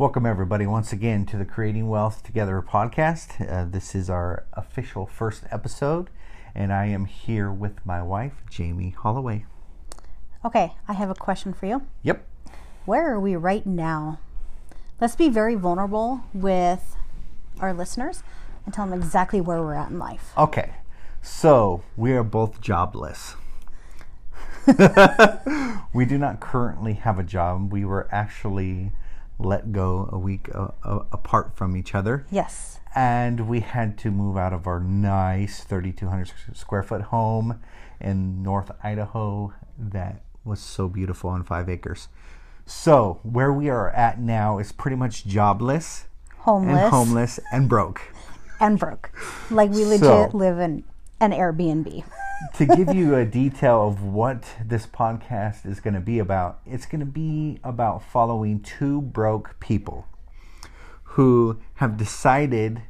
Welcome, everybody, once again to the Creating Wealth Together podcast. Uh, this is our official first episode, and I am here with my wife, Jamie Holloway. Okay, I have a question for you. Yep. Where are we right now? Let's be very vulnerable with our listeners and tell them exactly where we're at in life. Okay. So we are both jobless. we do not currently have a job. We were actually let go a week uh, uh, apart from each other. Yes. And we had to move out of our nice 3,200 square foot home in North Idaho that was so beautiful on five acres. So, where we are at now is pretty much jobless, Homeless and homeless, and broke. and broke. Like we legit So- live in an Airbnb. to give you a detail of what this podcast is going to be about, it's going to be about following two broke people who have decided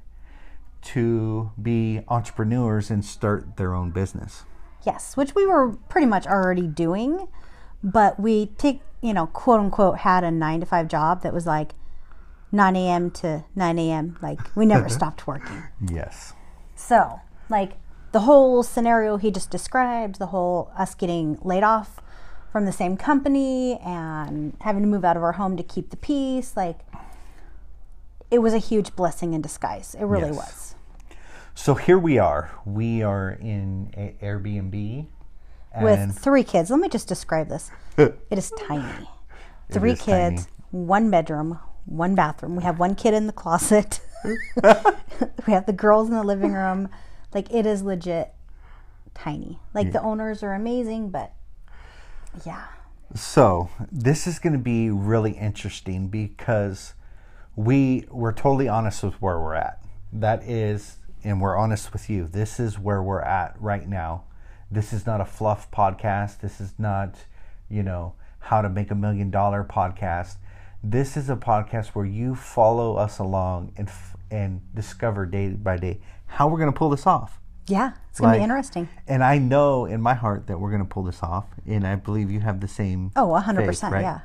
to be entrepreneurs and start their own business. Yes, which we were pretty much already doing, but we take, you know, quote unquote, had a nine to five job that was like 9 a.m. to 9 a.m. Like we never stopped working. Yes. So, like the whole scenario he just described, the whole us getting laid off from the same company and having to move out of our home to keep the peace, like it was a huge blessing in disguise. It really Yes. was. So here we are. We are in a Airbnb. With three kids. Let me just describe this. it is tiny. Three is kids, tiny. one bedroom, one bathroom. We have one kid in the closet. we have the girls in the living room. Like it is legit tiny. Like the owners are amazing, but yeah. So this is going to be really interesting because we we're totally honest with where we're at. That is, and we're honest with you. This is where we're at right now. This is not a fluff podcast. This is not, you know, how to make a million dollar podcast. This is a podcast where you follow us along and f- and discover day by day how we're going to pull this off. Yeah, it's gonna be interesting. And I know in my heart that we're going to pull this off, and I believe you have the same. Oh, a hundred faith, percent. right? Yeah.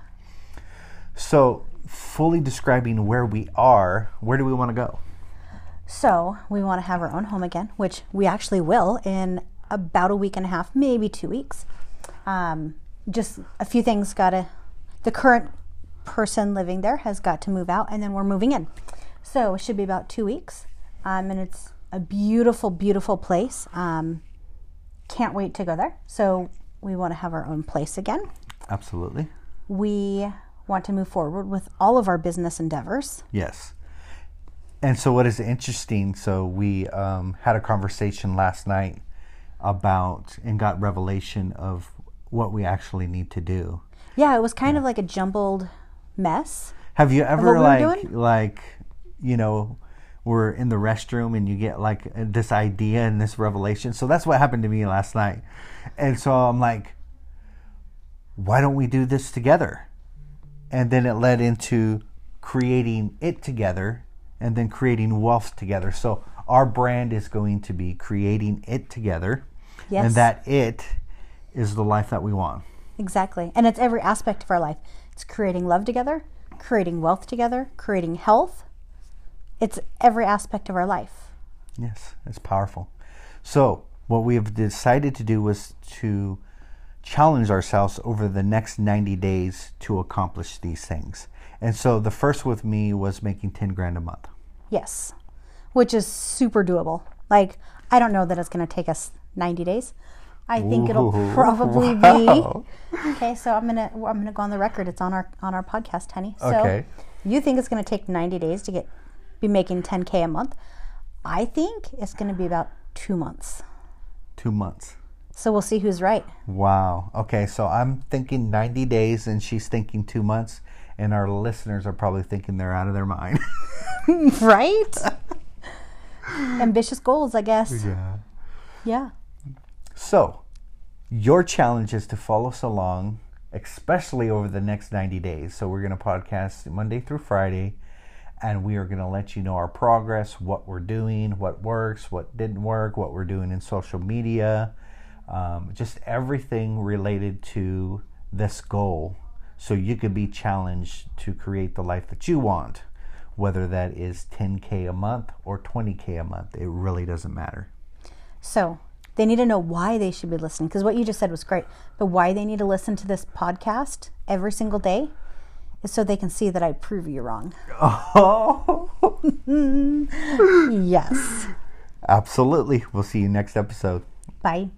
So, fully describing where we are, where do we want to go? So we want to have our own home again, which we actually will in about a week and a half, maybe two weeks. Um, just a few things got to. The current person living there has got to move out, and then we're moving in. So it should be about two weeks, um, and it's a beautiful, beautiful place. Um, can't wait to go there. So we want to have our own place again. Absolutely. We want to move forward with all of our business endeavors. Yes. And so, what is interesting? So, we um, had a conversation last night about and got revelation of what we actually need to do. Yeah, it was kind of like a jumbled mess. Have you ever we like doing? like you know we're in the restroom and you get like this idea and this revelation? So that's what happened to me last night. And so I'm like why don't we do this together? And then it led into creating it together and then creating wealth together. So our brand is going to be creating it together. Yes. And that it is the life that we want. Exactly. And it's every aspect of our life. It's creating love together, creating wealth together, creating health. It's every aspect of our life. Yes, it's powerful. So, what we have decided to do was to challenge ourselves over the next 90 days to accomplish these things. And so, the first with me was making 10 grand a month. Yes. Which is super doable. Like, I don't know that it's going to take us 90 days. I think it'll probably wow. be. Okay, so I'm going to I'm to go on the record. It's on our on our podcast, Henny. So Okay. you think it's going to take 90 days to get be making 10k a month? I think it's going to be about 2 months. Two months. So we'll see who's right. Wow. Okay, so I'm thinking 90 days and she's thinking two months, and our listeners are probably thinking they're out of their mind. right? Ambitious goals, I guess. yeah. Yeah. So, your challenge is to follow us along, especially over the next 90 days. So, we're going to podcast Monday through Friday, and we are going to let you know our progress, what we're doing, what works, what didn't work, what we're doing in social media, um, just everything related to this goal so you could be challenged to create the life that you want, whether that is 10K a month or 20K a month. It really doesn't matter. So they need to know why they should be listening because what you just said was great. But why they need to listen to this podcast every single day is so they can see that I prove you wrong. Oh, Yes. absolutely. We'll see you next episode. Bye.